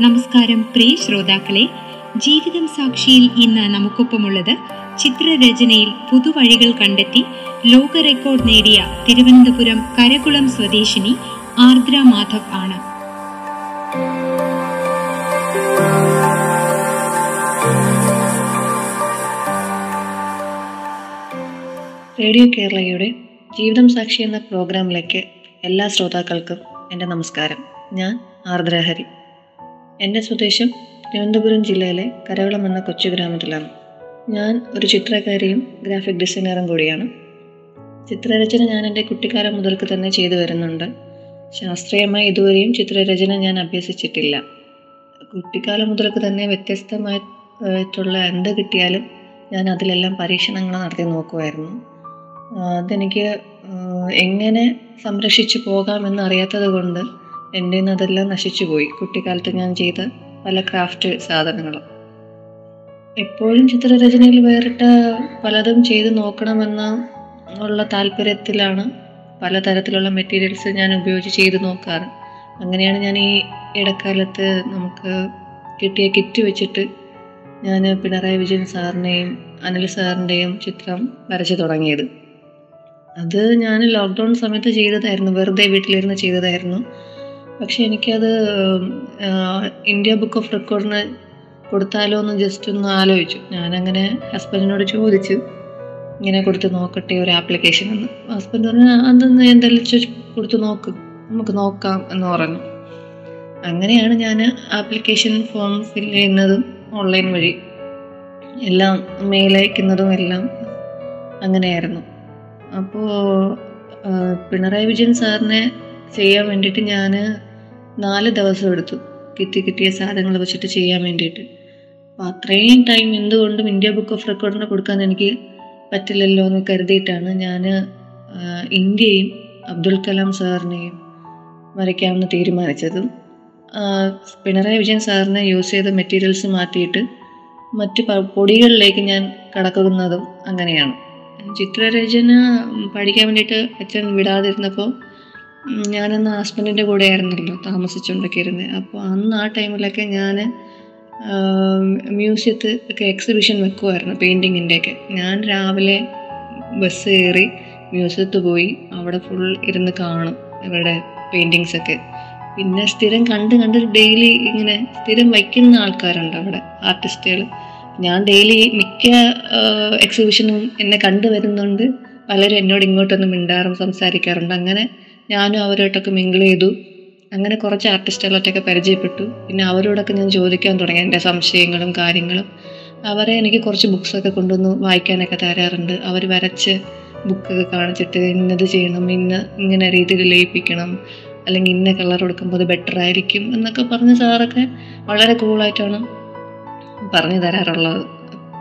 നമസ്കാരം പ്രിയ ശ്രോതാക്കളെ. ജീവിതം സാക്ഷിയിൽ ഇന്ന് നമുക്കൊപ്പമുള്ളത് ചിത്രരചനയിൽ പുതുവഴികൾ കണ്ടെത്തി ലോക റെക്കോർഡ് നേടിയ തിരുവനന്തപുരം കരകുളം സ്വദേശിനി ആർദ്ര മാധവ് ആണ്. റേഡിയോ കേരളയുടെ ജീവിതം സാക്ഷി എന്ന പ്രോഗ്രാമിലേക്ക് എല്ലാ ശ്രോതാക്കൾക്കും എന്റെ നമസ്കാരം. ഞാൻ ആർദ്രഹരി എന്റെ സ്വദേശം തിരുവനന്തപുരം ജില്ലയിലെ കരവളം എന്ന കൊച്ചു ഗ്രാമത്തിലാണ്. ഞാൻ ഒരു ചിത്രകാരിയും ഗ്രാഫിക് ഡിസൈനറും കൂടിയാണ്. ചിത്രരചന ഞാൻ എന്റെ കുട്ടിക്കാലം മുതൽക്ക് തന്നെ ചെയ്തു വരുന്നുണ്ട്. ശാസ്ത്രീയമായി ഇതുവരെയും ചിത്രരചന ഞാൻ അഭ്യസിച്ചിട്ടില്ല. കുട്ടിക്കാലം മുതൽക്ക് തന്നെ വ്യത്യസ്തമായിട്ടുള്ള എന്ത് കിട്ടിയാലും ഞാൻ അതിലെല്ലാം പരീക്ഷണങ്ങൾ നടത്തി നോക്കുമായിരുന്നു അതെനിക്ക് എങ്ങനെ സംരക്ഷിച്ചു പോകാമെന്ന് അറിയാത്തത് കൊണ്ട് എന്റെ അതെല്ലാം നശിച്ചുപോയി കുട്ടിക്കാലത്ത് ഞാൻ ചെയ്ത പല ക്രാഫ്റ്റ് സാധനങ്ങളും. എപ്പോഴും ചിത്രരചനയിൽ വേറിട്ട പലതും ചെയ്ത് നോക്കണമെന്ന ഉള്ള താല്പര്യത്തിലാണ് പലതരത്തിലുള്ള മെറ്റീരിയൽസ് ഞാൻ ഉപയോഗിച്ച് ചെയ്ത് നോക്കാറ്. അങ്ങനെയാണ് ഞാൻ ഈ ഇടക്കാലത്ത് നമുക്ക് കിട്ടിയ കിറ്റ് വെച്ചിട്ട് ഞാൻ പിണറായി വിജയൻ സാറിന്റെയും അനിൽ സാറിന്റെയും ചിത്രം വരച്ചു തുടങ്ങിയത്. അത് ഞാൻ ലോക്ക്ഡൗൺ സമയത്ത് ചെയ്തതായിരുന്നു. വെറുതെ വീട്ടിലിരുന്ന് ചെയ്തതായിരുന്നു. പക്ഷെ എനിക്കത് ഇന്ത്യ ബുക്ക് ഓഫ് റെക്കോർഡിന് കൊടുത്താലോ എന്ന് ജസ്റ്റ് ഒന്ന് ആലോചിച്ചു. ഞാനങ്ങനെ ഹസ്ബൻഡിനോട് ചോദിച്ചു. ഇങ്ങനെ കൊടുത്ത് നോക്കട്ടെ ഒരു ആപ്ലിക്കേഷൻ എന്ന്. ഹസ്ബൻഡ് പറഞ്ഞു അതൊന്ന് എന്തെല്ലാം കൊടുത്ത് നോക്ക്. നമുക്ക് നോക്കാം എന്ന് പറഞ്ഞു. അങ്ങനെയാണ് ഞാൻ ആപ്ലിക്കേഷൻ ഫോം ഫിൽ ചെയ്യുന്നതും ഓൺലൈൻ വഴി എല്ലാം മെയിൽ അയക്കുന്നതും എല്ലാം അങ്ങനെയായിരുന്നു. അപ്പോൾ പിണറായി വിജയൻ സാറിനെ ചെയ്യാൻ വേണ്ടിയിട്ട് ഞാൻ നാല് ദിവസം എടുത്തു. കിട്ടി കിട്ടിയ സാധനങ്ങൾ വെച്ചിട്ട് ചെയ്യാൻ വേണ്ടിയിട്ട്. അപ്പോൾ അത്രയും ടൈം എന്തുകൊണ്ടും ഇന്ത്യ ബുക്ക് ഓഫ് റെക്കോർഡിന് കൊടുക്കാൻ എനിക്ക് പറ്റില്ലല്ലോ എന്ന് കരുതിയിട്ടാണ് ഞാൻ ഇന്ത്യയും അബ്ദുൽ കലാം സാറിനെയും വരയ്ക്കാമെന്ന് തീരുമാനിച്ചത്. പിണറായി വിജയൻ സാറിനെ യൂസ് ചെയ്ത മെറ്റീരിയൽസ് മാറ്റിയിട്ട് മറ്റ് പൊടികളിലേക്ക് ഞാൻ കടക്കുന്നതും അങ്ങനെയാണ്. ചിത്രരചന പഠിക്കാൻ വേണ്ടിയിട്ട് അച്ഛൻ വിടാതിരുന്നപ്പോൾ ഞാനന്ന് ഹസ്ബൻഡിന്റെ കൂടെ ആയിരുന്നല്ലോ താമസിച്ചുകൊണ്ടൊക്കെ ഇരുന്നത് അപ്പോൾ അന്ന് ആ ടൈമിലൊക്കെ ഞാൻ മ്യൂസിയത്ത് ഒക്കെ എക്സിബിഷൻ വെക്കുമായിരുന്നു പെയിന്റിങ്ങിന്റെയൊക്കെ ഞാൻ രാവിലെ ബസ് കയറി മ്യൂസിയത്ത് പോയി അവിടെ ഫുൾ ഇരുന്ന് കാണും ഇവരുടെ പെയിന്റിങ്സൊക്കെ പിന്നെ സ്ഥിരം കണ്ട് കണ്ട് ഡെയിലി ഇങ്ങനെ സ്ഥിരം വയ്ക്കുന്ന ആൾക്കാരുണ്ട് അവിടെ ആർട്ടിസ്റ്റുകൾ ഞാൻ ഡെയിലി മിക്ക എക്സിബിഷനും എന്നെ കണ്ടു വരുന്നുണ്ട്. പലരും എന്നോട് ഇങ്ങോട്ടൊന്ന് മിണ്ടാറും സംസാരിക്കാറുണ്ട്. അങ്ങനെ ഞാനും അവരോട്ടൊക്കെ മിങ്കിൾ ചെയ്തു. അങ്ങനെ കുറച്ച് ആർട്ടിസ്റ്റുകളൊക്കെ പരിചയപ്പെട്ടു. പിന്നെ അവരോടൊക്കെ ഞാൻ ചോദിക്കാൻ തുടങ്ങി. എന്റെ സംശയങ്ങളും കാര്യങ്ങളും. അവരെ എനിക്ക് കുറച്ച് ബുക്സൊക്കെ കൊണ്ടുവന്ന് വായിക്കാനൊക്കെ തരാറുണ്ട്. അവർ വരച്ച് ബുക്കൊക്കെ കാണിച്ചിട്ട് ഇന്നത് ചെയ്യണം ഇന്ന ഇങ്ങനെ രീതിയിൽ ലയിപ്പിക്കണം അല്ലെങ്കിൽ ഇന്ന കളർ കൊടുക്കുമ്പോൾ അത് ബെറ്റർ ആയിരിക്കും എന്നൊക്കെ പറഞ്ഞ് സാറൊക്കെ വളരെ കൂളായിട്ടാണ് പറഞ്ഞു തരാറുള്ളത്.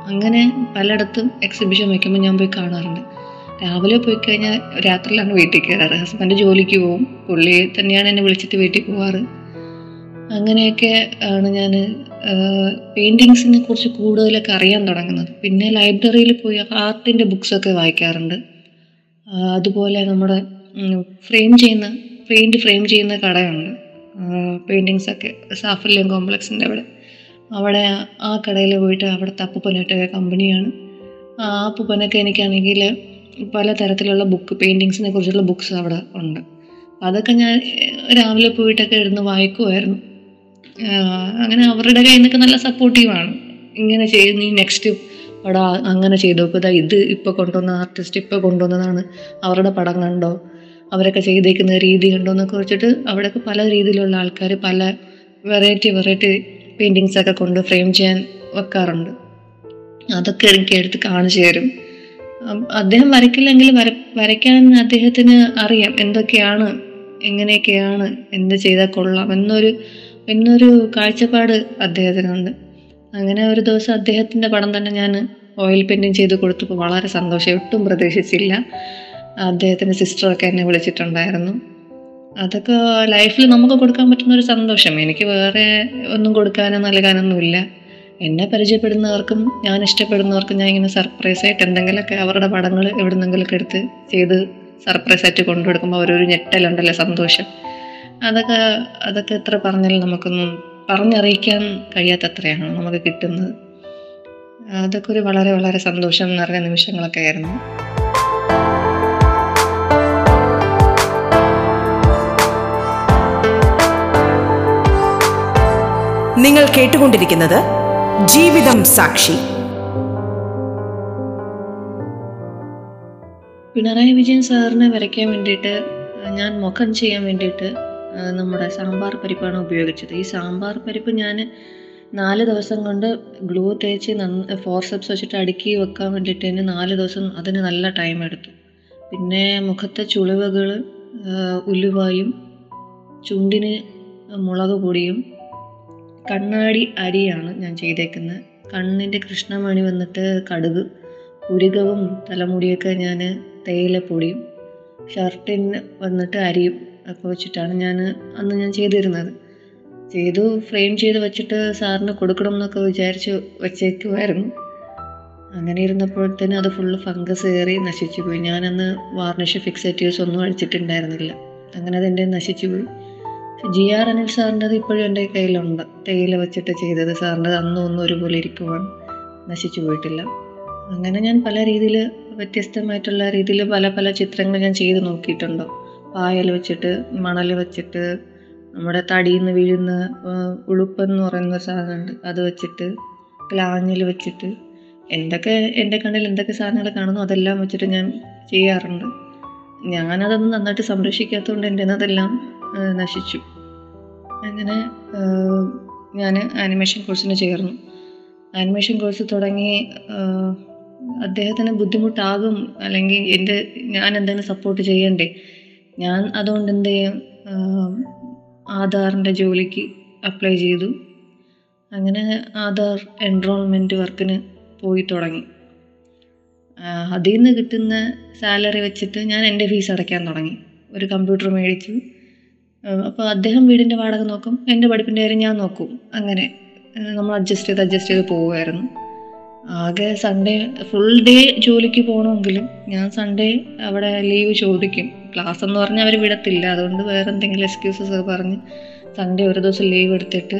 അങ്ങനെ പലയിടത്തും എക്സിബിഷൻ വയ്ക്കുമ്പോൾ ഞാൻ പോയി കാണാറുണ്ട്. രാവിലെ പോയി കഴിഞ്ഞാൽ രാത്രിയിലാണ് വീട്ടിൽ കയറാറ്. ഹസ്ബൻഡ് ജോലിക്ക് പോകും പുള്ളി തന്നെയാണ് എന്നെ വിളിച്ചിട്ട് വീട്ടിൽ പോവാറ്. അങ്ങനെയൊക്കെ ആണ് ഞാൻ പെയിന്റിങ്സിനെ കുറിച്ച് കൂടുതലൊക്കെ അറിയാൻ തുടങ്ങുന്നത്. പിന്നെ ലൈബ്രറിയിൽ പോയി ആർട്ടിന്റെ ബുക്സൊക്കെ വായിക്കാറുണ്ട്. അതുപോലെ നമ്മുടെ ഫ്രെയിം ചെയ്യുന്ന പെയിന്റ് ഫ്രെയിം ചെയ്യുന്ന കടയുണ്ട്. പെയിന്റിങ്സൊക്കെ സാഫല്യം കോംപ്ലക്സിന്റെ അവിടെ. അവിടെ ആ കടയിൽ പോയിട്ട് അവിടുത്തെ അപ്പുപ്പനായിട്ട് കമ്പനിയാണ് ആ അപ്പുപ്പനൊക്കെ എനിക്കാണെങ്കിൽ പലതരത്തിലുള്ള ബുക്ക് പെയിന്റിങ്സിനെ കുറിച്ചുള്ള ബുക്ക്സ് അവിടെ ഉണ്ട്. അതൊക്കെ ഞാൻ രാവിലെ പോയിട്ടൊക്കെ ഇരുന്ന് വായിക്കുമായിരുന്നു അങ്ങനെ അവരുടെ കയ്യിൽ നിന്നൊക്കെ നല്ല സപ്പോർട്ടീവാണ് ഇങ്ങനെ ചെയ്ത് നീ നെക്സ്റ്റ് പടം അങ്ങനെ ചെയ്തു നോക്കുക ഇത് ഇപ്പോൾ കൊണ്ടുവന്ന ആർട്ടിസ്റ്റ് ഇപ്പോൾ കൊണ്ടുവന്നതാണ്. അവരുടെ പടം കണ്ടോ? അവരൊക്കെ ചെയ്തേക്കുന്ന രീതി കണ്ടോ എന്നൊക്കെ വെച്ചിട്ട് അവിടെയൊക്കെ പല രീതിയിലുള്ള ആൾക്കാർ പല വെറൈറ്റി വെറൈറ്റി പെയിന്റിങ്സൊക്കെ കൊണ്ട് ഫ്രെയിം ചെയ്യാൻ വെക്കാറുണ്ട്. അതൊക്കെ എനിക്ക് എടുത്ത് കാണിച്ചു തരും. അദ്ദേഹം വരയ്ക്കില്ലെങ്കിൽ വര വരയ്ക്കാൻ അദ്ദേഹത്തിന് അറിയാം എന്തൊക്കെയാണ് എങ്ങനെയൊക്കെയാണ് എന്ത് ചെയ്താൽ കൊള്ളാം എന്നൊരു എന്നൊരു കാഴ്ചപ്പാട് അദ്ദേഹത്തിനുണ്ട്. അങ്ങനെ ഒരു ദിവസം അദ്ദേഹത്തിന്റെ പടം തന്നെ ഞാൻ ഓയിൽ പെയിന്റിങ് ചെയ്ത് കൊടുത്തപ്പോൾ വളരെ സന്തോഷം. ഒട്ടും പ്രതീക്ഷിച്ചില്ല. അദ്ദേഹത്തിന്റെ സിസ്റ്ററൊക്കെ എന്നെ വിളിച്ചിട്ടുണ്ടായിരുന്നു. അതൊക്കെ ലൈഫിൽ നമുക്ക് കൊടുക്കാൻ പറ്റുന്ന ഒരു സന്തോഷം. എനിക്ക് വേറെ ഒന്നും കൊടുക്കാനോ നൽകാനൊന്നുമില്ല. എന്നെ പരിചയപ്പെടുന്നവർക്കും ഞാൻ ഇഷ്ടപ്പെടുന്നവർക്കും ഞാൻ ഇങ്ങനെ സർപ്രൈസ് ആയിട്ട് എന്തെങ്കിലുമൊക്കെ അവരുടെ പടങ്ങൾ എവിടുന്നെങ്കിലുമൊക്കെ എടുത്ത് ചെയ്ത് സർപ്രൈസ് ആയിട്ട് കൊണ്ടുകൊടുക്കുമ്പോൾ അവരൊരു ഞെട്ടലുണ്ടല്ലോ സന്തോഷം. അതൊക്കെ അതൊക്കെ എത്ര പറഞ്ഞാലും നമുക്കൊന്നും പറഞ്ഞറിയിക്കാൻ കഴിയാത്തത്രയാണ് നമുക്ക് കിട്ടുന്നത്. അതൊക്കെ ഒരു വളരെ വളരെ സന്തോഷം നിറഞ്ഞ നിമിഷങ്ങളൊക്കെ ആയിരുന്നു. നിങ്ങൾ കേട്ടുകൊണ്ടിരിക്കുന്നത് ജീവിതം സാക്ഷി. പിണറായി വിജയൻ സാറിനെ വരയ്ക്കാൻ വേണ്ടിയിട്ട് ഞാൻ മുഖം ചെയ്യാൻ വേണ്ടിയിട്ട് നമ്മുടെ സാമ്പാർ പരിപ്പാണ് ഉപയോഗിച്ചത്. ഈ സാമ്പാർ പരിപ്പ് ഞാൻ നാല് ദിവസം കൊണ്ട് ഗ്ലൂ തേച്ച് നന്ന ഫോർസെപ്സ് വെച്ചിട്ട് അടുക്കി വെക്കാൻ വേണ്ടിയിട്ട് തന്നെ നാല് ദിവസം അതിന് നല്ല ടൈം എടുത്തു. പിന്നെ മുഖത്തെ ചുളിവകൾ ഉലുവായും ചുണ്ടിന് മുളക് പൊടിയും കണ്ണാടി അരിയാണ് ഞാൻ ചെയ്തേക്കുന്നത്. കണ്ണിന്റെ കൃഷ്ണമണി വന്നിട്ട് കടുക് ഉരുകവും തലമുടിയൊക്കെ ഞാൻ തേയിലപ്പൊടിയും ഷർട്ടിന് വന്നിട്ട് അരിയും ഒക്കെ വെച്ചിട്ടാണ് ഞാൻ അന്ന് ഞാൻ ചെയ്തിരുന്നത്. ചെയ്തു ഫ്രെയിം ചെയ്ത് വെച്ചിട്ട് സാറിന് കൊടുക്കണം എന്നൊക്കെ വിചാരിച്ച് വെച്ചേക്കുമായിരുന്നു അങ്ങനെ ഇരുന്നപ്പോഴത്തേനും അത് ഫുള്ള് ഫംഗസ് കയറി നശിച്ചു പോയി. ഞാനന്ന് വാർണിഷ് ഫിക്സേറ്റീവ്സ് ഒന്നും അടിച്ചിട്ടുണ്ടായിരുന്നില്ല അങ്ങനെ അതെന്റെ നശിച്ചു പോയി. ജി ആർ അനിൽ സാറിന്റെ ഇപ്പോഴും എന്റെ കയ്യിലുണ്ട്. തേയില വെച്ചിട്ട് ചെയ്തത് സാറിന്റെ അന്നും ഒന്നും ഒരുപോലെ ഇരിക്കുവാണ് നശിച്ചു പോയിട്ടില്ല. അങ്ങനെ ഞാൻ പല രീതിയിൽ വ്യത്യസ്തമായിട്ടുള്ള രീതിയിൽ പല പല ചിത്രങ്ങൾ ഞാൻ ചെയ്ത് നോക്കിയിട്ടുണ്ട്. പായൽ വെച്ചിട്ട് മണൽ വെച്ചിട്ട് നമ്മുടെ തടിയിൽ നിന്ന് വീഴുന്ന ഉളുപ്പെന്ന് പറയുന്ന സാധനമുണ്ട്. അത് വെച്ചിട്ട് ക്ലാഞ്ഞിൽ വെച്ചിട്ട് എന്തൊക്കെ എന്റെ കണ്ണിൽ എന്തൊക്കെ സാധനങ്ങൾ കാണുന്നു അതെല്ലാം വെച്ചിട്ട് ഞാൻ ചെയ്യാറുണ്ട്. ഞാനതൊന്നും നന്നായിട്ട് സംരക്ഷിക്കാത്തതുകൊണ്ട് എന്റെ അതെല്ലാം നശിച്ചു. അങ്ങനെ ഞാൻ ആനിമേഷൻ കോഴ്സിന് ചേർന്നു. ആനിമേഷൻ കോഴ്സ് തുടങ്ങി അദ്ദേഹത്തിന് ബുദ്ധിമുട്ടാകും അല്ലെങ്കിൽ എന്റെ ഞാൻ എന്തെങ്കിലും സപ്പോർട്ട് ചെയ്യണ്ടേ? ഞാൻ അതുകൊണ്ട് എന്ത് ചെയ്യും? ആധാറിന്റെ ജോലിക്ക് അപ്ലൈ ചെയ്തു. അങ്ങനെ ആധാർ എൻറോൾമെന്റ് വർക്കിന് പോയി തുടങ്ങി. അതിൽ നിന്ന് കിട്ടുന്ന സാലറി വെച്ചിട്ട് ഞാൻ എന്റെ ഫീസ് അടയ്ക്കാൻ തുടങ്ങി. ഒരു കമ്പ്യൂട്ടർ മേടിച്ചു. അപ്പോൾ അദ്ദേഹം വീടിന്റെ വാടക നോക്കും എന്റെ പഠിപ്പിന്റെ കാര്യം ഞാൻ നോക്കും. അങ്ങനെ നമ്മൾ അഡ്ജസ്റ്റ് ചെയ്ത് അഡ്ജസ്റ്റ് ചെയ്ത് പോവുമായിരുന്നു. ആകെ സൺഡേ ഫുൾ ഡേ ജോലിക്ക് പോകണമെങ്കിലും ഞാൻ സൺഡേ അവിടെ ലീവ് ചോദിക്കും. ക്ലാസ് എന്ന് പറഞ്ഞാൽ അവർ വിടത്തില്ല. അതുകൊണ്ട് വേറെ എന്തെങ്കിലും എക്സ്ക്യൂസസ് പറഞ്ഞ് സൺഡേ ഒരു ദിവസം ലീവ് എടുത്തിട്ട്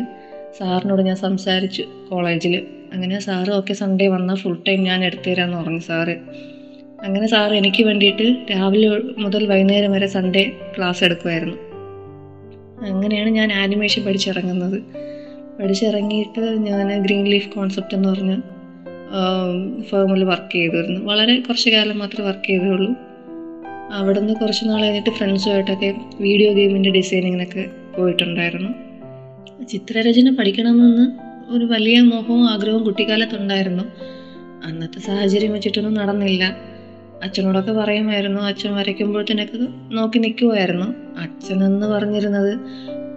സാറിനോട് ഞാൻ സംസാരിച്ചു കോളേജിൽ അങ്ങനെ സാറ് ഓക്കെ സൺഡേ വന്നാൽ ഫുൾ ടൈം ഞാൻ എടുത്തു തരാമെന്ന് പറഞ്ഞു സാറ്. അങ്ങനെ സാറ് എനിക്ക് വേണ്ടിയിട്ട് രാവിലെ മുതൽ വൈകുന്നേരം വരെ സൺഡേ ക്ലാസ് എടുക്കുമായിരുന്നു. അങ്ങനെയാണ് ഞാൻ ആനിമേഷൻ പഠിച്ചിറങ്ങുന്നത്. പഠിച്ചിറങ്ങിയിട്ട് ഞാൻ ഗ്രീൻ ലീഫ് കോൺസെപ്റ്റ് എന്ന് പറഞ്ഞ ഫേമിൽ വർക്ക് ചെയ്തിരുന്നു. വളരെ കുറച്ച് കാലം മാത്രമേ വർക്ക് ചെയ്തുള്ളൂ. അവിടെ നിന്ന് കുറച്ച് നാൾ കഴിഞ്ഞിട്ട് ഫ്രണ്ട്സുമായിട്ടൊക്കെ വീഡിയോ ഗെയിമിന്റെ ഡിസൈനിങ്ങിനൊക്കെ പോയിട്ടുണ്ടായിരുന്നു. ചിത്രരചന പഠിക്കണമെന്ന് ഒരു വലിയ മോഹവും ആഗ്രഹവും കുട്ടിക്കാലത്തുണ്ടായിരുന്നു. അന്നത്തെ സാഹചര്യം വെച്ചിട്ടൊന്നും നടന്നില്ല. അച്ഛനോടൊക്കെ പറയുമായിരുന്നു അച്ഛൻ വരയ്ക്കുമ്പോഴത്തേനൊക്കെ നോക്കി നിൽക്കുമായിരുന്നു അച്ഛനെന്ന് പറഞ്ഞിരുന്നത്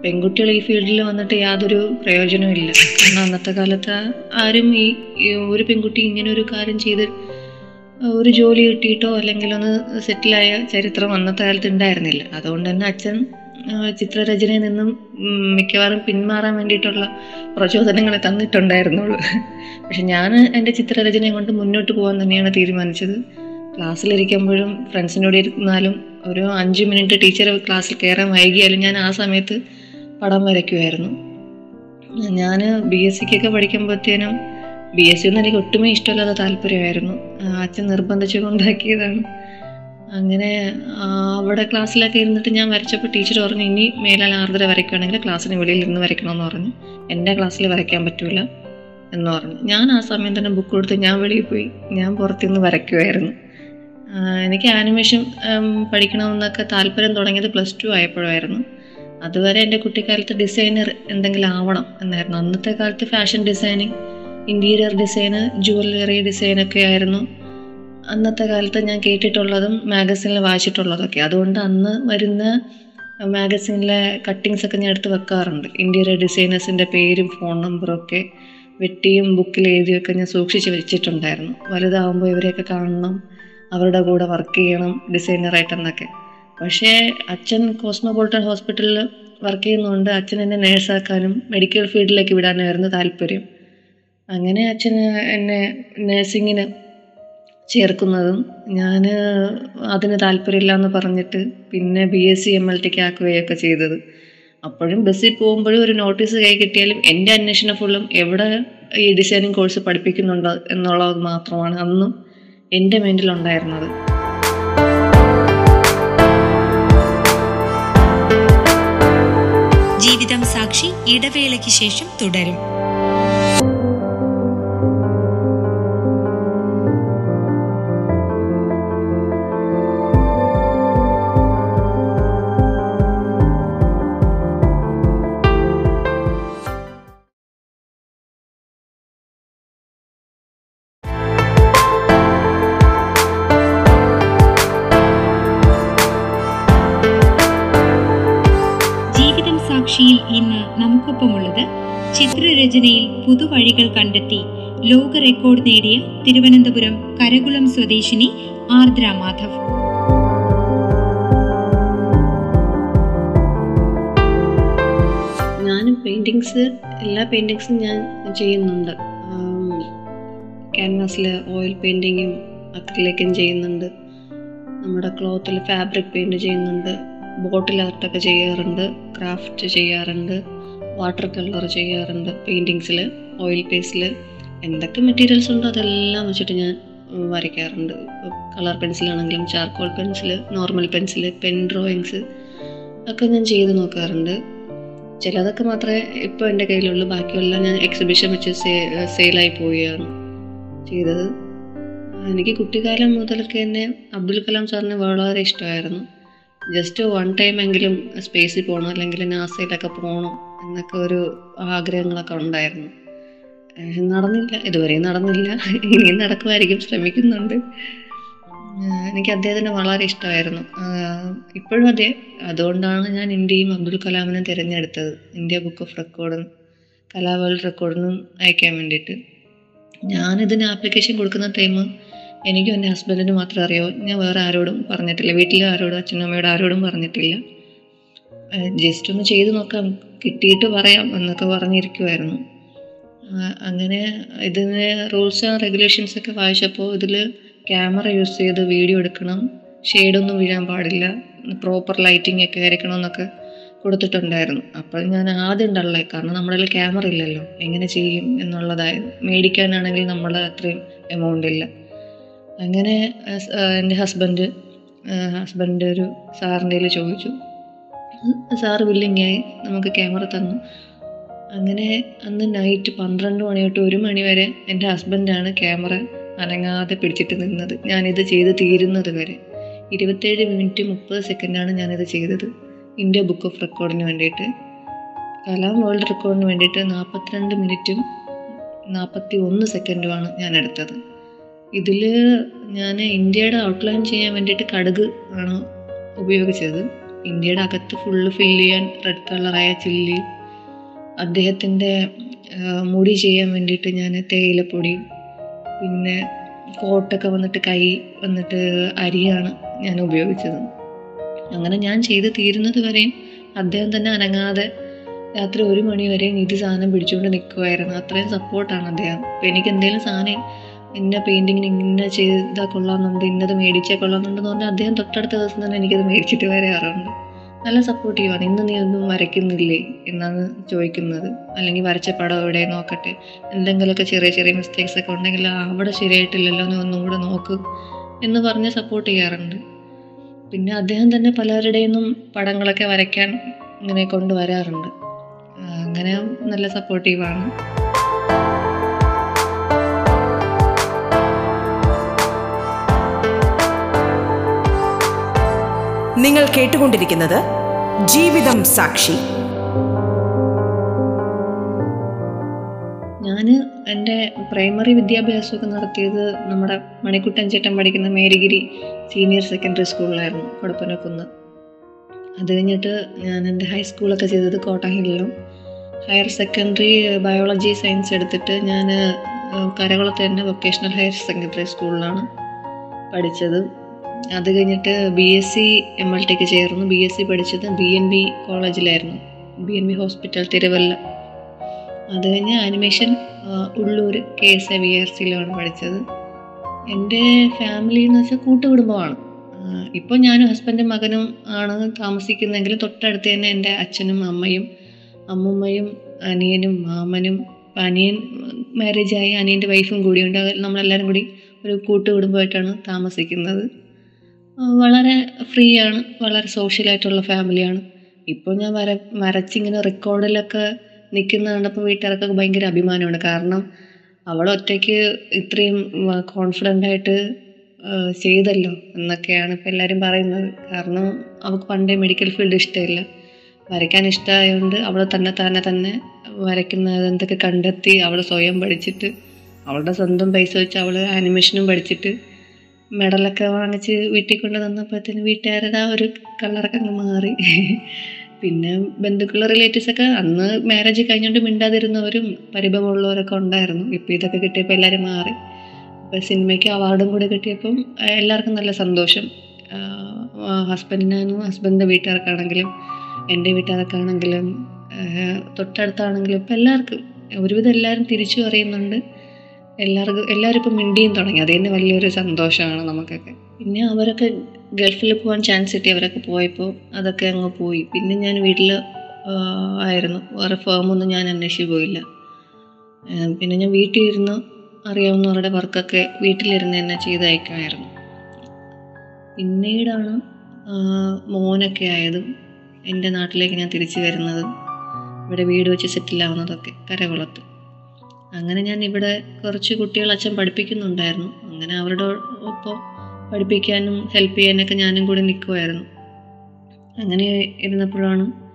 പെൺകുട്ടികൾ ഈ ഫീൽഡിൽ വന്നിട്ട് യാതൊരു പ്രയോജനവും ഇല്ല. കാരണം അന്നത്തെ കാലത്ത് ആരും ഈ ഒരു പെൺകുട്ടി ഇങ്ങനെ ഒരു കാര്യം ചെയ്ത് ഒരു ജോലി കിട്ടിയിട്ടോ അല്ലെങ്കിൽ ഒന്ന് സെറ്റിലായ ചരിത്രം അന്നത്തെ കാലത്ത് ഉണ്ടായിരുന്നില്ല. അതുകൊണ്ട് തന്നെ അച്ഛൻ ചിത്രരചനയിൽ നിന്നും മിക്കവാറും പിന്മാറാൻ വേണ്ടിയിട്ടുള്ള പ്രചോദനങ്ങളെ തന്നിട്ടുണ്ടായിരുന്നുള്ളൂ. പക്ഷെ ഞാൻ എന്റെ ചിത്രരചനയും കൊണ്ട് മുന്നോട്ട് പോകാൻ തന്നെയാണ് തീരുമാനിച്ചത്. ക്ലാസ്സിലിരിക്കുമ്പോഴും ഫ്രണ്ട്സിനോട് ഇരുന്നാലും ഒരു അഞ്ച് മിനിറ്റ് ടീച്ചർ ക്ലാസ്സിൽ കയറാൻ വൈകിയാലും ഞാൻ ആ സമയത്ത് പടം വരയ്ക്കുമായിരുന്നു. ഞാൻ ബി എസ് സിക്കൊക്കെ പഠിക്കുമ്പോഴത്തേനും ബി എസ് സി ഒന്നും എനിക്ക് ഒട്ടുമേ ഇഷ്ടമില്ലാത്ത താല്പര്യമായിരുന്നു. അച്ഛൻ നിർബന്ധിച്ചു കൊണ്ടാക്കിയതാണ്. അങ്ങനെ അവിടെ ക്ലാസ്സിലൊക്കെ ഇരുന്നിട്ട് ഞാൻ വരച്ചപ്പോൾ ടീച്ചർ പറഞ്ഞു ഇനി മേലാൽ ആർദ്ര വരയ്ക്കുകയാണെങ്കിൽ ക്ലാസ്സിന് വെളിയിൽ ഇരുന്ന് വരയ്ക്കണമെന്ന് പറഞ്ഞു. എന്റെ ക്ലാസ്സിൽ വരയ്ക്കാൻ പറ്റൂല. എന്ന് പറഞ്ഞു. ഞാൻ ആ സമയം തന്നെ ബുക്ക് കൊടുത്ത് ഞാൻ വെളിയിൽ പോയി. ഞാൻ പുറത്തുനിന്ന് വരയ്ക്കുമായിരുന്നു. എനിക്ക് ആനിമേഷൻ പഠിക്കണമെന്നൊക്കെ താല്പര്യം തുടങ്ങിയത് പ്ലസ് ടു ആയപ്പോഴായിരുന്നു. അതുവരെ എന്റെ കുട്ടിക്കാലത്ത് ഡിസൈനർ എന്തെങ്കിലും ആവണം എന്നായിരുന്നു. അന്നത്തെ കാലത്ത് fashion designing interior design jewellery ഡിസൈനൊക്കെ ആയിരുന്നു. അന്നത്തെ കാലത്ത് ഞാൻ കേട്ടിട്ടുള്ളതും മാഗസിനിൽ വായിച്ചിട്ടുള്ളതൊക്കെ. അതുകൊണ്ട് അന്ന് വരുന്ന മാഗസിനിലെ കട്ടിങ്സ് ഒക്കെ ഞാൻ എടുത്ത് വെക്കാറുണ്ട്. ഇന്റീരിയർ ഡിസൈനേഴ്സിന്റെ പേരും ഫോൺ നമ്പറും ഒക്കെ വെട്ടിയും ബുക്കിൽ എഴുതിയൊക്കെ ഞാൻ സൂക്ഷിച്ച് വെച്ചിട്ടുണ്ടായിരുന്നു. വലുതാവുമ്പോൾ ഇവരെയൊക്കെ കാണണം. അവരുടെ കൂടെ വർക്ക് ചെയ്യണം ഡിസൈനറായിട്ടെന്നൊക്കെ പക്ഷേ അച്ഛൻ കോസ്മോപോളിറ്റൻ ഹോസ്പിറ്റലിൽ വർക്ക് ചെയ്യുന്നതുകൊണ്ട് അച്ഛൻ എന്നെ നേഴ്സാക്കാനും മെഡിക്കൽ ഫീൽഡിലേക്ക് വിടാനായിരുന്നു താല്പര്യം. അങ്ങനെ അച്ഛൻ എന്നെ നേഴ്സിങ്ങിന് ചേർക്കുന്നതും ഞാൻ അതിന് താല്പര്യമില്ല എന്ന് പറഞ്ഞിട്ട് പിന്നെ B S C M L tick ആക്കുകയൊക്കെ ചെയ്തത്. അപ്പോഴും ബസ്സിൽ പോകുമ്പോഴും ഒരു നോട്ടീസ് കൈ കിട്ടിയാലും എന്റെ അന്വേഷണം ഫുള്ളും എവിടെ ഈ ഡിസൈനിങ് കോഴ്സ് പഠിപ്പിക്കുന്നുണ്ടോ എന്നുള്ളത് മാത്രമാണ്. അന്നും എന്റെ മൈൻഡിലുണ്ടായിരുന്നത് ജീവിതം സാക്ഷി ഇടവേളയ്ക്ക് ശേഷം തുടരും. പുതുവഴികൾ കണ്ടെത്തി. ലോക റെക്കോർഡ് നേടിയ തിരുവനന്തപുരം കരകുളം സ്വദേശിനി ആർദ്ര മാധവ്. ഞാനും പെയിന്റിങ്സ് എല്ലാ പെയിന്റിങ്സും ഞാൻ ചെയ്യുന്നുണ്ട്. ക്യാൻവാസിൽ ഓയിൽ പെയിന്റിങ്ങും അക്രിലേക്കും ചെയ്യുന്നുണ്ട്. നമ്മുടെ ക്ലോത്തിൽ ഫാബ്രിക് പെയിന്റ് ചെയ്യുന്നുണ്ട്. ബോട്ടിൽ ആർട്ടൊക്കെ ചെയ്യാറുണ്ട്. ക്രാഫ്റ്റ് ചെയ്യാറുണ്ട്. വാട്ടർ കളർ ചെയ്യാറുണ്ട്. പെയിന്റിങ്സിൽ ഓയിൽ പേസ്റ്റിൽ എന്തൊക്കെ മെറ്റീരിയൽസ് ഉണ്ടോ അതെല്ലാം വെച്ചിട്ട് ഞാൻ വരയ്ക്കാറുണ്ട്. Colour പെൻസിലാണെങ്കിലും charcoal pencil normal pencil pen drawings ഒക്കെ ഞാൻ ചെയ്ത് നോക്കാറുണ്ട്. ചിലതൊക്കെ മാത്രമേ ഇപ്പോൾ എന്റെ കയ്യിലുള്ളൂ. ബാക്കിയെല്ലാം ഞാൻ എക്സിബിഷൻ വെച്ച് സേ സെയിലായി പോവുകയാണ് ചെയ്തത്. എനിക്ക് കുട്ടിക്കാലം മുതലൊക്കെ തന്നെ അബ്ദുൽ കലാം സാറിന് വളരെ ഇഷ്ടമായിരുന്നു. ജസ്റ്റ് വൺ ടൈം എങ്കിലും സ്പേസിൽ പോകണം. അല്ലെങ്കിൽ നാസയിലൊക്കെ പോകണം. എന്നൊക്കെ ഒരു ആഗ്രഹങ്ങളൊക്കെ ഉണ്ടായിരുന്നു. നടന്നില്ല. ഇതുവരെയും നടന്നില്ല. ഇനിയും നടക്കുമായിരിക്കും. ശ്രമിക്കുന്നുണ്ട്. എനിക്ക് അദ്ദേഹത്തിനെ വളരെ ഇഷ്ടമായിരുന്നു. ഇപ്പോഴും അതെ. അതുകൊണ്ടാണ് ഞാൻ ഇന്ത്യയും അബ്ദുൽ കലാമിനെ തിരഞ്ഞെടുത്തത്. ഇന്ത്യ ബുക്ക് ഓഫ് റെക്കോർഡും കലാ വേൾഡ് റെക്കോർഡിനും അയക്കാൻ വേണ്ടിയിട്ട്. ഞാനിതിന് ആപ്ലിക്കേഷൻ കൊടുക്കുന്ന ടൈം എനിക്കും എന്റെ ഹസ്ബൻഡിന് മാത്രമേ അറിയാവൂ. ഞാൻ വേറെ ആരോടും പറഞ്ഞിട്ടില്ല. വീട്ടിലെ ആരോടും അച്ഛനും ആരോടും പറഞ്ഞിട്ടില്ല. ജസ്റ്റ് ഒന്ന് ചെയ്ത് നോക്കാം. കിട്ടിയിട്ട് പറയാം എന്നൊക്കെ പറഞ്ഞിരിക്കുമായിരുന്നു അങ്ങനെ ഇതിന് റൂൾസ് ആൻഡ് റെഗുലേഷൻസ് ഒക്കെ വായിച്ചപ്പോൾ ഇതിൽ ക്യാമറ യൂസ് ചെയ്ത് വീഡിയോ എടുക്കണം. ഷെയ്ഡൊന്നും വീഴാൻ പാടില്ല. പ്രോപ്പർ ലൈറ്റിംഗ് ഒക്കെ ആയിരിക്കണം എന്നൊക്കെ കൊടുത്തിട്ടുണ്ടായിരുന്നു. അപ്പോൾ ഞാൻ ആദ്യം ഉണ്ടല്ലേ കാരണം നമ്മുടെ കയ്യിൽ ക്യാമറ ഇല്ലല്ലോ. എങ്ങനെ ചെയ്യും എന്നുള്ളതായിരുന്നു മേടിക്കാനാണെങ്കിൽ നമ്മൾ അത്രയും എമൗണ്ട് ഇല്ല. അങ്ങനെ എന്റെ ഹസ്ബൻഡ് ഹസ്ബൻഡ് ഒരു സാറിന്റെ ചോദിച്ചു. സാറ് വില്ലിങ്ങായി നമുക്ക് ക്യാമറ തന്നു. അങ്ങനെ അന്ന് നൈറ്റ് പന്ത്രണ്ട് മണി തൊട്ട് ഒരു മണി വരെ എന്റെ ഹസ്ബൻഡാണ് ക്യാമറ അനങ്ങാതെ പിടിച്ചിട്ട് നിന്നത്. ഞാനിത് ചെയ്ത് തീരുന്നത് വരെ. ഇരുപത്തേഴ് മിനിറ്റ് മുപ്പത് സെക്കൻഡാണ് ഞാനിത് ചെയ്തത്. ഇന്ത്യ ബുക്ക് ഓഫ് റെക്കോർഡിന് വേണ്ടിയിട്ട്. കലാം വേൾഡ് റെക്കോർഡിന് വേണ്ടിയിട്ട് നാൽപ്പത്തിരണ്ട് മിനിറ്റും നാൽപ്പത്തി ഒന്ന് സെക്കൻഡുമാണ് ഞാൻ എടുത്തത്. ഇതിൽ ഞാൻ ഇന്ത്യയുടെ ഔട്ട്ലൈൻ ചെയ്യാൻ വേണ്ടിയിട്ട് കടുക് ആണ് ഉപയോഗിച്ചത്. ഇന്ത്യയുടെ അകത്ത് ഫുള്ള് ഫില്ല് ചെയ്യാൻ റെഡ് കളറായ ചില്ലി അദ്ദേഹത്തിന്റെ മുടി ചെയ്യാൻ വേണ്ടിയിട്ട് ഞാൻ തേയിലപ്പൊടി പിന്നെ കോട്ടൊക്കെ വന്നിട്ട് കൈ വന്നിട്ട് അരിയാണ് ഞാൻ ഉപയോഗിച്ചത്. അങ്ങനെ ഞാൻ ചെയ്ത് തീരുന്നത് വരെയും അദ്ദേഹം തന്നെ അനങ്ങാതെ രാത്രി ഒരു മണി വരെ ഇത് സാധനം പിടിച്ചുകൊണ്ട് നിൽക്കുമായിരുന്നു അത്രയും സപ്പോർട്ടാണ് അദ്ദേഹം. അപ്പം എനിക്ക് എന്തെങ്കിലും സാധനം ഇന്ന പെയിന്റിങ്ങിന് ഇന്ന ചെയ്താൽ കൊള്ളാമെന്നുണ്ട് ഇന്നത് മേടിച്ചാൽ കൊള്ളാമെന്നുണ്ടെന്ന് പറഞ്ഞാൽ അദ്ദേഹം തൊട്ടടുത്ത ദിവസം തന്നെ എനിക്കത് മേടിച്ചിട്ട് വരാറുണ്ട്. നല്ല സപ്പോർട്ടീവാണ് ഇന്ന് നീ ഒന്നും വരയ്ക്കുന്നില്ലേ എന്നാണ് ചോദിക്കുന്നത്. അല്ലെങ്കിൽ വരച്ച പടം എവിടെ നോക്കട്ടെ? എന്തെങ്കിലുമൊക്കെ ചെറിയ ചെറിയ മിസ്റ്റേക്സ് ഒക്കെ ഉണ്ടെങ്കിൽ "ആ, അവിടെ ശരിയായിട്ടില്ലല്ലോ നീ ഒന്നും കൂടെ നോക്ക് എന്ന് പറഞ്ഞ് സപ്പോർട്ട് ചെയ്യാറുണ്ട്. പിന്നെ അദ്ദേഹം തന്നെ പലരുടെയും പടങ്ങളൊക്കെ വരയ്ക്കാൻ ഇങ്ങനെ കൊണ്ടുവരാറുണ്ട്. അങ്ങനെ നല്ല സപ്പോർട്ടീവാണ് നിങ്ങൾ കേട്ടുകൊണ്ടിരിക്കുന്നത് ജീവിതം സാക്ഷി. ഞാൻ എന്റെ പ്രൈമറി വിദ്യാഭ്യാസമൊക്കെ നടത്തിയത് നമ്മുടെ മണിക്കുട്ടൻ ചേട്ടൻ പഠിക്കുന്ന മേരിഗിരി സീനിയർ സെക്കൻഡറി സ്കൂളിലായിരുന്നു കൊടപ്പനക്കുന്ന്. അത് കഴിഞ്ഞിട്ട് ഞാൻ എന്റെ ഹൈസ്കൂളൊക്കെ ചെയ്തത് കോട്ടഹില്ലിലും ഹയർ സെക്കൻഡറി ബയോളജി സയൻസ് എടുത്തിട്ട് ഞാൻ കരകുളത്ത് തന്നെ വൊക്കേഷണൽ ഹയർ സെക്കൻഡറി സ്കൂളിലാണ് പഠിച്ചത്. അത് കഴിഞ്ഞിട്ട് B S C M L tick ചേർന്നു. ബി എസ് സി പഠിച്ചത് B N B കോളേജിലായിരുന്നു. B N B hospital Thiruvalla. അത് കഴിഞ്ഞ് animation Ulloor K S A V R സിയിലാണ് പഠിച്ചത്. എന്റെ ഫാമിലി എന്ന് വെച്ചാൽ കൂട്ടുകുടുംബമാണ്. ഇപ്പോൾ ഞാനും ഹസ്ബൻഡും മകനും ആണ് താമസിക്കുന്നതെങ്കിലും തൊട്ടടുത്ത് തന്നെ എന്റെ അച്ഛനും അമ്മയും അമ്മുമ്മയും അനിയനും മാമനും അനിയൻ മാരേജായി അനിയന്റെ വൈഫും കൂടിയുണ്ട്. നമ്മളെല്ലാവരും കൂടി ഒരു കൂട്ടുകുടുംബമായിട്ടാണ് താമസിക്കുന്നത്. വളരെ ഫ്രീ ആണ് വളരെ സോഷ്യലായിട്ടുള്ള ഫാമിലിയാണ്. ഇപ്പോൾ ഞാൻ വര വരച്ചിങ്ങനെ റെക്കോർഡിലൊക്കെ നിൽക്കുന്ന കണ്ടപ്പോൾ വീട്ടുകാർക്കൊക്കെ ഭയങ്കര അഭിമാനമാണ്. കാരണം അവൾ ഒറ്റയ്ക്ക് ഇത്രയും കോൺഫിഡന്റ് ആയിട്ട് ചെയ്തല്ലോ എന്നൊക്കെയാണ് ഇപ്പോൾ എല്ലാവരും പറയുന്നത്. കാരണം അവൾക്ക് പണ്ടേ മെഡിക്കൽ ഫീൽഡ് ഇഷ്ടമില്ല. വരയ്ക്കാൻ ഇഷ്ടമായതുകൊണ്ട് അവൾ തന്നെ തന്നെ തന്നെ വരയ്ക്കുന്നത് എന്തൊക്കെ കണ്ടെത്തി അവൾ സ്വയം പഠിച്ചിട്ട് അവളുടെ സ്വന്തം പൈസ വെച്ച് അവൾ ആനിമേഷനും പഠിച്ചിട്ട് മെഡലൊക്കെ വാങ്ങിച്ച് വീട്ടിൽ കൊണ്ട് തന്നപ്പോഴത്തേന് വീട്ടുകാരുടെ ആ ഒരു കളറൊക്കെ അങ്ങ് മാറി. പിന്നെ ബന്ധുക്കളുടെ റിലേറ്റീവ്സൊക്കെ അന്ന് മാരേജ് കഴിഞ്ഞുകൊണ്ട് മിണ്ടാതിരുന്നവരും പരിഭവമുള്ളവരൊക്കെ ഉണ്ടായിരുന്നു. ഇപ്പോൾ ഇതൊക്കെ കിട്ടിയപ്പോൾ എല്ലാവരും മാറി. ഇപ്പോൾ സിനിമയ്ക്ക് അവാർഡും കൂടെ കിട്ടിയപ്പം എല്ലാവർക്കും നല്ല സന്തോഷം. ഹസ്ബൻഡിനും ഹസ്ബൻഡിന്റെ വീട്ടുകാർക്കാണെങ്കിലും എന്റെ വീട്ടുകാർക്കാണെങ്കിലും തൊട്ടടുത്താണെങ്കിലും ഇപ്പം എല്ലാവർക്കും ഒരുവിധം എല്ലാവരും തിരിച്ചു അറിയുന്നുണ്ട്. എല്ലാവർക്കും എല്ലാവരും ഇപ്പം മിണ്ടിയും തുടങ്ങി. അത് തന്നെ വലിയൊരു സന്തോഷമാണ് നമുക്കൊക്കെ. പിന്നെ അവരൊക്കെ ഗൾഫിൽ പോകാൻ ചാൻസ് കിട്ടി. അവരൊക്കെ പോയപ്പോൾ അതൊക്കെ അങ്ങ് പോയി. പിന്നെ ഞാൻ വീട്ടിൽ ആയിരുന്നു. വേറെ ഫേമൊന്നും ഞാൻ അന്വേഷിച്ച് പോയില്ല. പിന്നെ ഞാൻ വീട്ടിൽ ഇരുന്ന് അറിയാവുന്നവരുടെ വർക്കൊക്കെ വീട്ടിലിരുന്ന് തന്നെ ചെയ്ത് അയക്കുമായിരുന്നു. പിന്നീടാണ് മോനൊക്കെ ആയതും എന്റെ നാട്ടിലേക്ക് ഞാൻ തിരിച്ചു വരുന്നതും. ഇവിടെ വീട് വെച്ച് സെറ്റിലാവുന്നതൊക്കെ കരകുളത്ത് അങ്ങനെ ഞാൻ ഇവിടെ കുറച്ച് കുട്ടികൾ അച്ഛൻ പഠിപ്പിക്കുന്നുണ്ടായിരുന്നു. അങ്ങനെ അവരുടെ ഒപ്പം പഠിപ്പിക്കാനും ഹെൽപ്പ് ചെയ്യാനൊക്കെ ഞാനും കൂടി നിൽക്കുമായിരുന്നു അങ്ങനെ ഇരുന്നപ്പോഴാണ്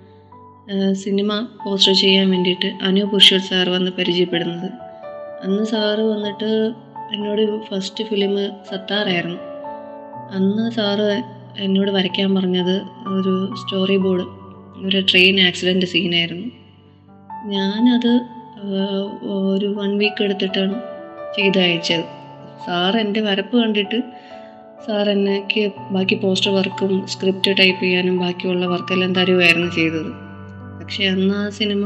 സിനിമ പോസ്റ്റർ ചെയ്യാൻ വേണ്ടിയിട്ട് അനു പുരുഷോർ സാർ വന്ന് പരിചയപ്പെടുന്നത്. അന്ന് സാറ് വന്നിട്ട് എന്നോട് ഫസ്റ്റ് ഫിലിം സത്താറായിരുന്നു അന്ന് സാറ് എന്നോട് വരയ്ക്കാൻ പറഞ്ഞത് ഒരു സ്റ്റോറി ബോർഡ് ഒരു ട്രെയിൻ ആക്സിഡന്റ് സീനായിരുന്നു ഞാനത് ഒരു വൺ വീക്ക് എടുത്തിട്ടാണ് ചെയ്ത് അയച്ചത് സാർ എന്റെ വരപ്പ് കണ്ടിട്ട് സാർ എനിക്ക് ബാക്കി പോസ്റ്റർ വർക്കും സ്ക്രിപ്റ്റ് ടൈപ്പ് ചെയ്യാനും ബാക്കിയുള്ള വർക്കെല്ലാം തരുമായിരുന്നു ചെയ്തത്. പക്ഷേ അന്ന് ആ സിനിമ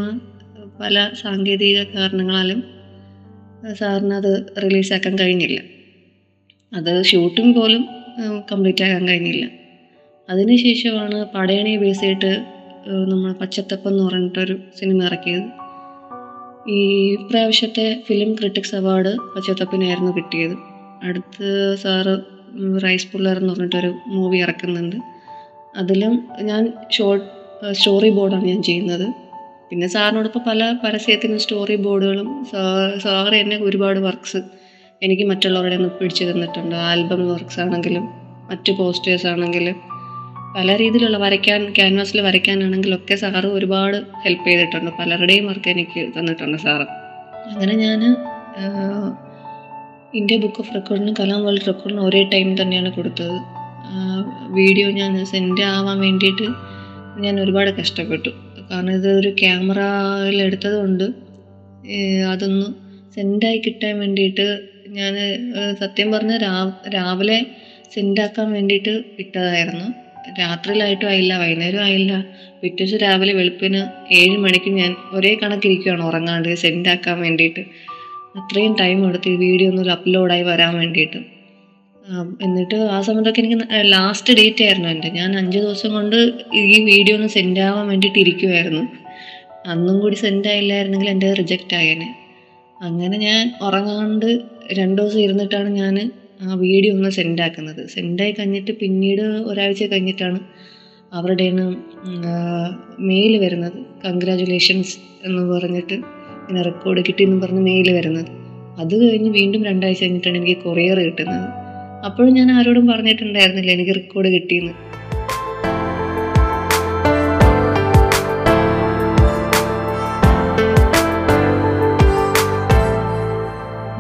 പല സാങ്കേതിക കാരണങ്ങളാലും സാറിനത് റിലീസാക്കാൻ കഴിഞ്ഞില്ല. അത് ഷൂട്ടിംഗ് പോലും കംപ്ലീറ്റ് ആക്കാൻ കഴിഞ്ഞില്ല. അതിനുശേഷമാണ് പടയണിയെ ബേസ് ചെയ്തിട്ട് നമ്മൾ പച്ചത്തപ്പം എന്ന് പറഞ്ഞിട്ടൊരു സിനിമ ഇറക്കിയത്. ഈ പ്രാവശ്യത്തെ ഫിലിം ക്രിട്ടിക്സ് അവാർഡ് പച്ചത്തപ്പിനായിരുന്നു കിട്ടിയത്. അടുത്ത് സാറ് റൈസ് പുള്ളർ എന്ന് പറഞ്ഞിട്ടൊരു മൂവി ഇറക്കുന്നുണ്ട്. അതിലും ഞാൻ ഷോർട്ട് സ്റ്റോറി ബോർഡാണ് ഞാൻ ചെയ്യുന്നത്. പിന്നെ സാറിനോടൊപ്പം പല പരസ്യത്തിനും സ്റ്റോറി ബോർഡുകളും സാറ് എന്നെ ഒരുപാട് വർക്ക്സ് എനിക്ക് മറ്റുള്ളവരുടെ നിന്ന് പിടിച്ചു തന്നിട്ടുണ്ട്. ആൽബം വർക്ക്സ് ആണെങ്കിലും മറ്റ് പോസ്റ്റേഴ്സ് ആണെങ്കിലും. പല രീതിയിലുള്ള വരയ്ക്കാൻ ക്യാൻവാസിൽ വരയ്ക്കാനാണെങ്കിലൊക്കെ സാറ് ഒരുപാട് ഹെൽപ്പ് ചെയ്തിട്ടുണ്ട്. പലരുടെയും വർക്ക് എനിക്ക് തന്നിട്ടുണ്ട് സാറ് അങ്ങനെ ഞാൻ ഇന്ത്യ ബുക്ക് ഓഫ് റെക്കോർഡിനും കലാം വേൾഡ് റെക്കോർഡിനും ഒരേ ടൈം തന്നെയാണ് കൊടുത്തത്. വീഡിയോ ഞാൻ സെൻഡ് ആവാൻ വേണ്ടിയിട്ട് ഞാൻ ഒരുപാട് കഷ്ടപ്പെട്ടു. കാരണം ഇത് ഒരു ക്യാമറയിൽ എടുത്തത് കൊണ്ട് അതൊന്ന് സെൻഡായി കിട്ടാൻ വേണ്ടിയിട്ട് ഞാൻ സത്യം പറഞ്ഞ രാവിലെ സെൻഡാക്കാൻ വേണ്ടിയിട്ട് ഇട്ടതായിരുന്നു. രാത്രിയിലായിട്ടും ആയില്ല വൈകുന്നേരം ആയില്ല. പിറ്റേ ദിവസം രാവിലെ വെളുപ്പിന് ഏഴ് മണിക്ക് ഞാൻ ഒരേ കണക്കിരിക്കുകയാണ് ഉറങ്ങാണ്ട് സെൻഡാക്കാൻ വേണ്ടിയിട്ട്. അത്രയും ടൈം എടുത്ത് ഈ വീഡിയോ ഒന്ന് അപ്ലോഡായി വരാൻ വേണ്ടിയിട്ട്. എന്നിട്ട് ആ സമയത്തൊക്കെ എനിക്ക് ലാസ്റ്റ് ഡേറ്റ് ആയിരുന്നു എന്റെ. ഞാൻ അഞ്ച് ദിവസം കൊണ്ട് ഈ വീഡിയോ ഒന്ന് സെൻഡ് ആവാൻ വേണ്ടിയിട്ട് ഇരിക്കുമായിരുന്നു അന്നും കൂടി സെൻഡ് ആയില്ലായിരുന്നെങ്കിൽ എന്റെ റിജക്റ്റ് ആയേനെ. അങ്ങനെ ഞാൻ ഉറങ്ങാണ്ട് രണ്ട് ദിവസം ഇരുന്നിട്ടാണ് ഞാൻ ആ വീഡിയോ ഒന്ന് സെൻഡ് ആക്കുന്നത്. സെൻഡായി കഴിഞ്ഞിട്ട് പിന്നീട് ഒരാഴ്ച കഴിഞ്ഞിട്ടാണ് അവരുടെ മെയിൽ വരുന്നത്. കൺഗ്രാജുലേഷൻസ് എന്ന് പറഞ്ഞിട്ട് ഇങ്ങനെ റെക്കോർഡ് കിട്ടിയെന്ന് പറഞ്ഞ് മെയിൽ വരുന്നത്. അത് കഴിഞ്ഞ് വീണ്ടും രണ്ടാഴ്ച കഴിഞ്ഞിട്ടാണ് എനിക്ക് കൊറിയർ കിട്ടുന്നത്. അപ്പോഴും ഞാൻ ആരോടും പറഞ്ഞിട്ടുണ്ടായിരുന്നില്ല എനിക്ക് റെക്കോർഡ് കിട്ടിയെന്ന്.